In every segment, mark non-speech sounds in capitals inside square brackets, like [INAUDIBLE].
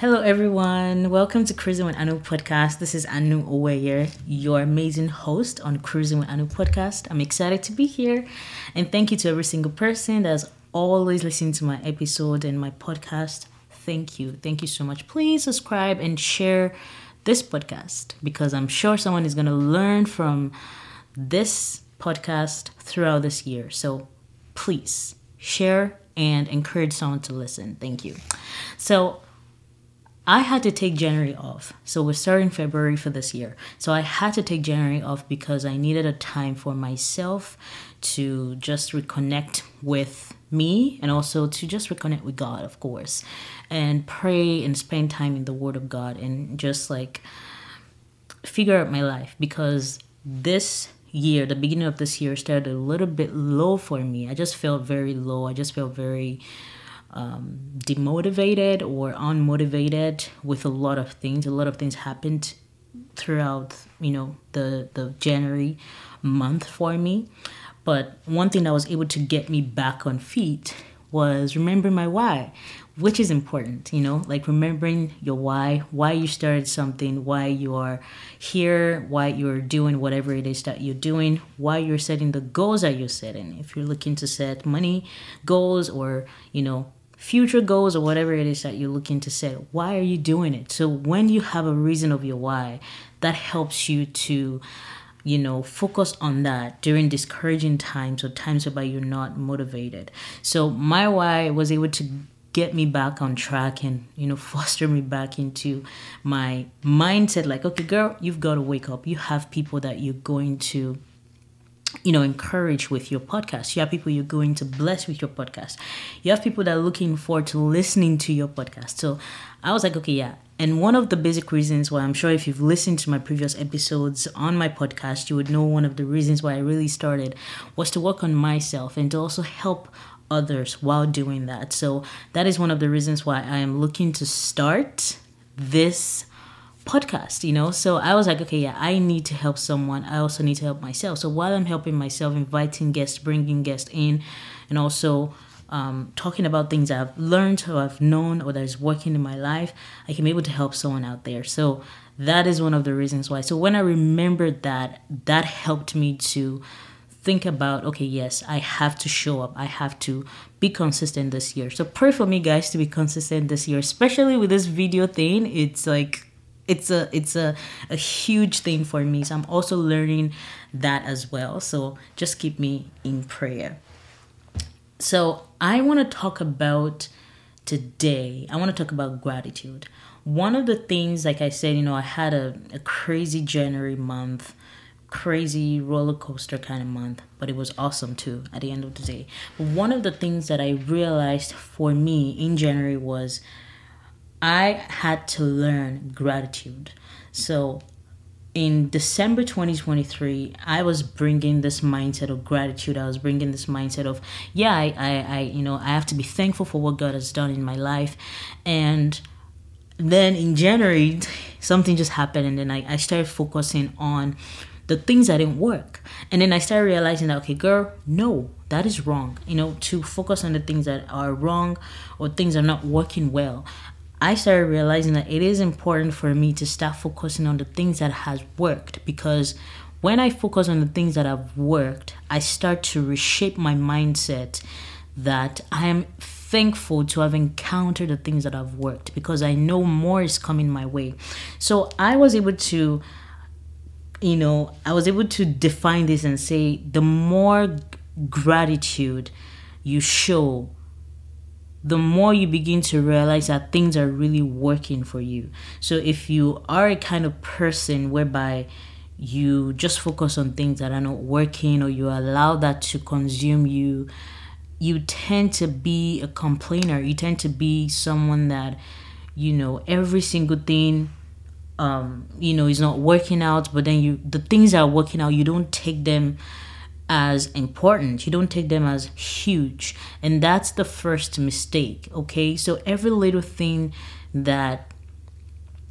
Hello, everyone. Welcome to Cruising with Aanu podcast. This is Aanu Owoeye, your amazing host on Cruising with Aanu podcast. I'm excited to be here, and thank you to every single person that's always listening to my episode and my podcast. Thank you. Thank you so much. Please subscribe and share this podcast because I'm sure someone is going to learn from this podcast throughout this year. So please share and encourage someone to listen. Thank you. So, I had to take January off. So we're starting February for this year. So I had to take January off because I needed a time for myself to just reconnect with me and also to just reconnect with God, of course, and pray and spend time in the Word of God and just like figure out my life because this year, the beginning of this year, started a little bit low for me. I just felt very low. I just felt very um, demotivated or unmotivated with a lot of things. A lot of things happened throughout, you know, the the January month for me. But one thing that was able to get me back on feet was remember my why, which is important, you know, like remembering your why, why you started something, why you are here, why you're doing whatever it is that you're doing, why you're setting the goals that you're setting. If you're looking to set money goals or, you know, future goals or whatever it is that you're looking to set why are you doing it? So when you have a reason of your why that helps you to you know focus on that during discouraging times or times whereby you're not motivated. So my why was able to get me back on track and you know [LAUGHS] foster me back into my mindset like okay girl you've got to wake up. You have people that you're going to you know encourage with your podcast. You have people you're going to bless with your podcast. You have people that are looking forward to listening to your podcast. So i was like okay yeah. And one of the basic reasons why i'm sure if you've listened to my previous episodes on my podcast you would know one of the reasons why i really started was to work on myself and to also help others while doing that. So that is one of the reasons why i am looking to start this podcast, you know? So I was like, okay, yeah, I need to help someone. I also need to help myself. So while I'm helping myself, inviting guests, bringing guests in, and also um, talking about things I've learned or I've known or that is working in my life, I can be able to help someone out there. So that is one of the reasons why. So when I remembered that, that helped me to think about okay yes i have to show up i have to be consistent this year so pray for me guys to be consistent this year especially with this video thing it's like it's a it's a, a huge thing for me. So i'm also learning that as well. So just keep me in prayer. So i want to talk about today. I want to talk about gratitude. One of the things like i said you know i had a, a crazy january month crazy roller coaster kind of month, but it was awesome too at the end of the day. One of the things that I realized for me in January was I had to learn gratitude. So in December 2023, I was bringing this mindset of gratitude. I was bringing this mindset of, yeah, I, I, I, you know, I have to be thankful for what God has done in my life. And then in January, [LAUGHS] something just happened, and then I, I started focusing on the things that didn't work. And then I started realizing that, okay, girl, no, that is wrong. You know, to focus on the things that are wrong or things are not working well. I started realizing that it is important for me to start focusing on the things that has worked because when I focus on the things that have worked, I start to reshape my mindset that I am thankful to have encountered the things that have worked because I know more is coming my way. So I was able to you know, I was able to define this and say the more gratitude you show the more you begin to realize that things are really working for you. So if you are a kind of person whereby you just focus on things that are not working or you allow that to consume you, you tend to be a complainer. You tend to be someone that, you know, every single thing um, you know, is not working out, but then you the things that are working out, you don't take them as important. You don't take them as huge. And that's the first mistake, okay? So every little thing that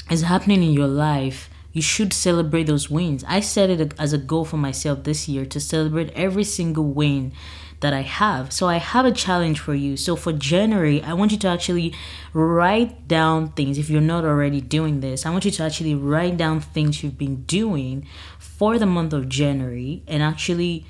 is happening in your life, you should celebrate those wins. I set it as a goal for myself this year to celebrate every single win that I have. So I have a challenge for you. So for January, I want you to actually write down things. If you're not already doing this, I want you to actually write down things you've been doing for the month of January and actually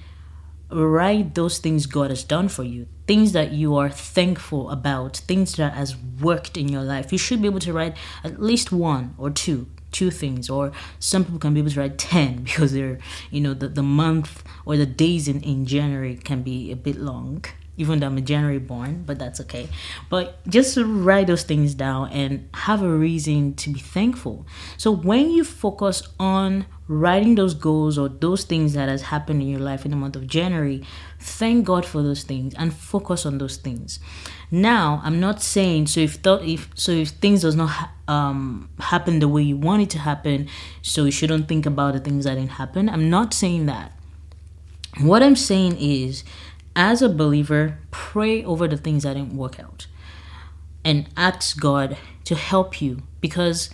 write those things God has done for you, things that you are thankful about, things that has worked in your life. You should be able to write at least one or two, two things, or some people can be able to write ten [LAUGHS] because they're, you know, the, the month or the days in, in January can be a bit long. Even though I'm a January born, but that's okay. But just write those things down and have a reason to be thankful. So when you focus on writing those goals or those things that has happened in your life in the month of January, thank God for those things and focus on those things. Now, I'm not saying so if thought if so if things does not ha- um, happen the way you want it to happen, so you shouldn't think about the things that didn't happen. I'm not saying that. What I'm saying is, as a believer, pray over the things that didn't work out, and ask God to help you because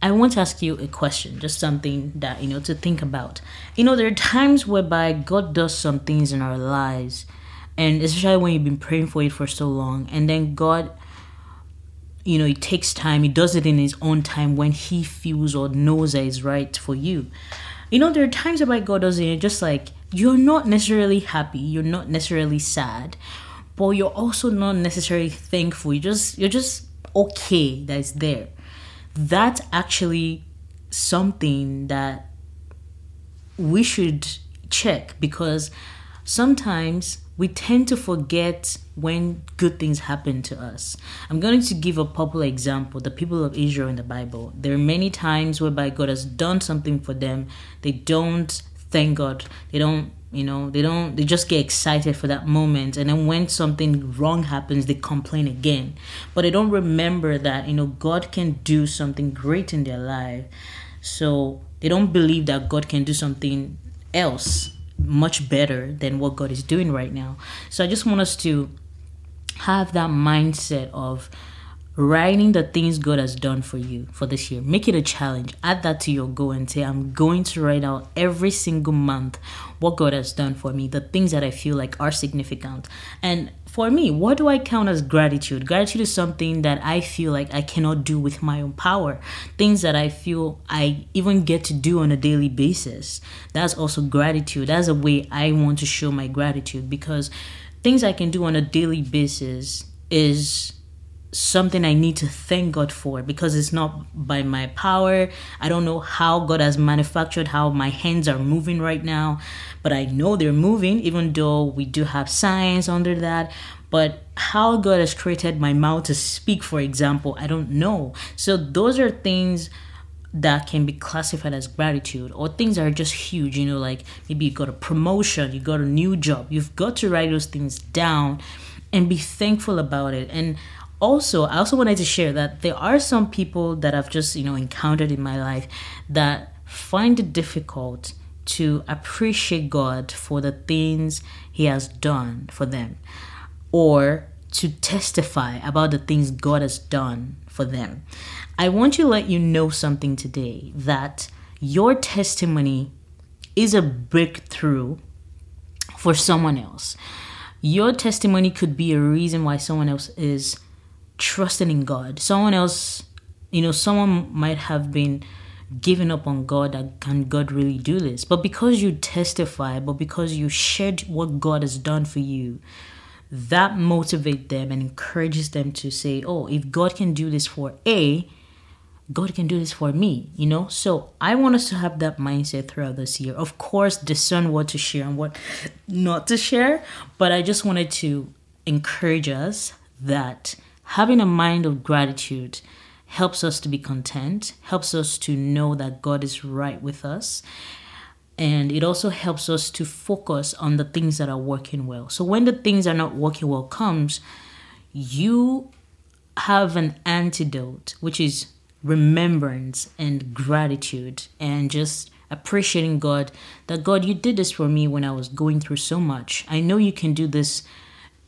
I want to ask you a question, just something that, you know, to think about. You know, there are times whereby God does some things in our lives, and especially when you've been praying for it for so long, and then God, you know, it takes time, He does it in His own time when He feels or knows that it's right for you. You know, there are times whereby God does it, just like you're not necessarily happy, you're not necessarily sad, but you're also not necessarily thankful. You just, you're just okay that it's there that's actually something that we should check because sometimes we tend to forget when good things happen to us. I'm going to give a popular example the people of Israel in the Bible. There are many times whereby God has done something for them, they don't thank God, they don't you know they don't they just get excited for that moment. And then when something wrong happens they complain again. But they don't remember that you know god can do something great in their life. So they don't believe that god can do something else much better than what god is doing right now. So i just want us to have that mindset of writing the things God has done for you for this year. Make it a challenge. Add that to your goal and say, I'm going to write out every single month what God has done for me, the things that I feel like are significant. And for me, what do I count as gratitude? Gratitude is something that I feel like I cannot do with my own power. Things that I feel I even get to do on a daily basis. That's also gratitude. That's a way I want to show my gratitude because things I can do on a daily basis is something I need to thank God for because it's not by my power. I don't know how God has manufactured how my hands are moving right now, but I know they're moving, even though we do have science under that. But how God has created my mouth to speak, for example, I don't know. So those are things that can be classified as gratitude or things that are just huge you know like maybe you got a promotion you got a new job you've got to write those things down and be thankful about it and also i also wanted to share that there are some people that i've just you know encountered in my life that find it difficult to appreciate god for the things he has done for them or to testify about the things god has done for them. I want to let you know something today that your testimony is a breakthrough for someone else. Your testimony could be a reason why someone else is trusting in God. Someone else, you know, someone might have been giving up on God that can God really do this? But because you testify, but because you shared what God has done for you, that motivates them and encourages them to say, Oh, if God can do this for A, God can do this for me, you know? So I want us to have that mindset throughout this year. Of course, discern what to share and what not to share, but I just wanted to encourage us that having a mind of gratitude helps us to be content, helps us to know that God is right with us. And it also helps us to focus on the things that are working well. So when the things are not working well comes, you have an antidote, which is remembrance and gratitude and just appreciating God that God, you did this for me when I was going through so much. I know you can do this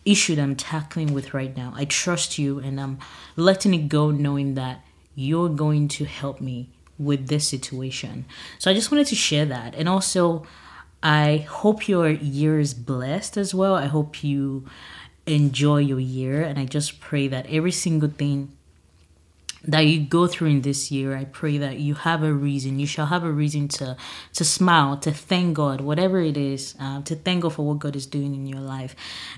issue that I'm tackling with right now. I trust you and I'm letting it go knowing that you're going to help me with this situation. So I just wanted to share that. And also, I hope your year is blessed as well. I hope you enjoy your year. And I just pray that every single thing that you go through in this year i pray that you have a reason you shall have a reason to to smile to thank god whatever it is uh, to thank god for what god is doing in your life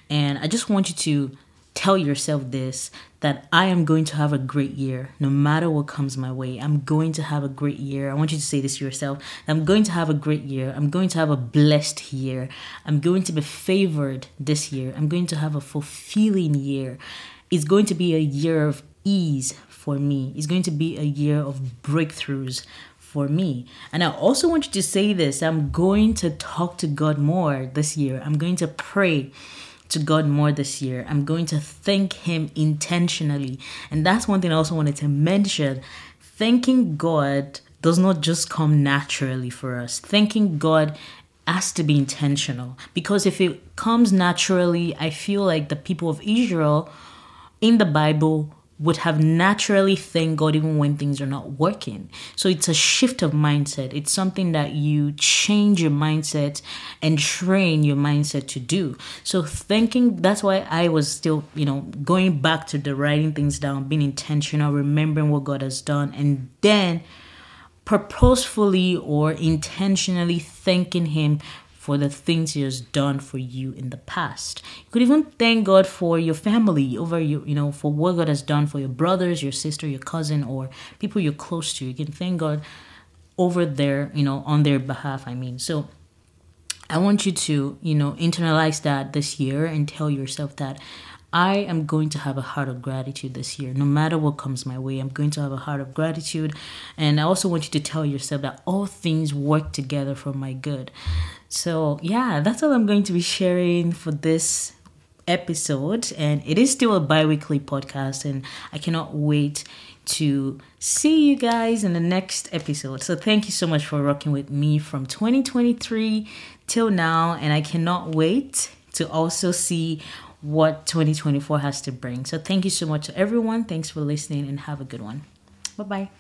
and i just want you to tell yourself this that I am going to have a great year no matter what comes my way. I'm going to have a great year. I want you to say this to yourself. I'm going to have a great year. I'm going to have a blessed year. I'm going to be favored this year. I'm going to have a fulfilling year. It's going to be a year of ease for me. It's going to be a year of breakthroughs for me. And I also want you to say this I'm going to talk to God more this year. I'm going to pray to God more this year. I'm going to thank Him intentionally. And that's one thing I also wanted to mention. Thanking God does not just come naturally for us. Thanking God has to be intentional because if it comes naturally, I feel like the people of Israel in the Bible would have naturally thanked God even when things are not working. So it's a shift of mindset. It's something that you change your mindset and train your mindset to do. So thinking that's why I was still, you know, going back to the writing things down, being intentional, remembering what God has done, and then purposefully or intentionally thanking Him for the things he has done for you in the past. You could even thank God for your family, over you, you know, for what God has done for your brothers, your sister, your cousin, or people you're close to. You can thank God over there, you know, on their behalf. I mean, so I want you to, you know, internalize that this year and tell yourself that I am going to have a heart of gratitude this year. No matter what comes my way, I'm going to have a heart of gratitude. And I also want you to tell yourself that all things work together for my good. So, yeah, that's all I'm going to be sharing for this episode. And it is still a bi weekly podcast, and I cannot wait to see you guys in the next episode. So, thank you so much for rocking with me from 2023 till now. And I cannot wait to also see what 2024 has to bring. So, thank you so much to everyone. Thanks for listening and have a good one. Bye bye.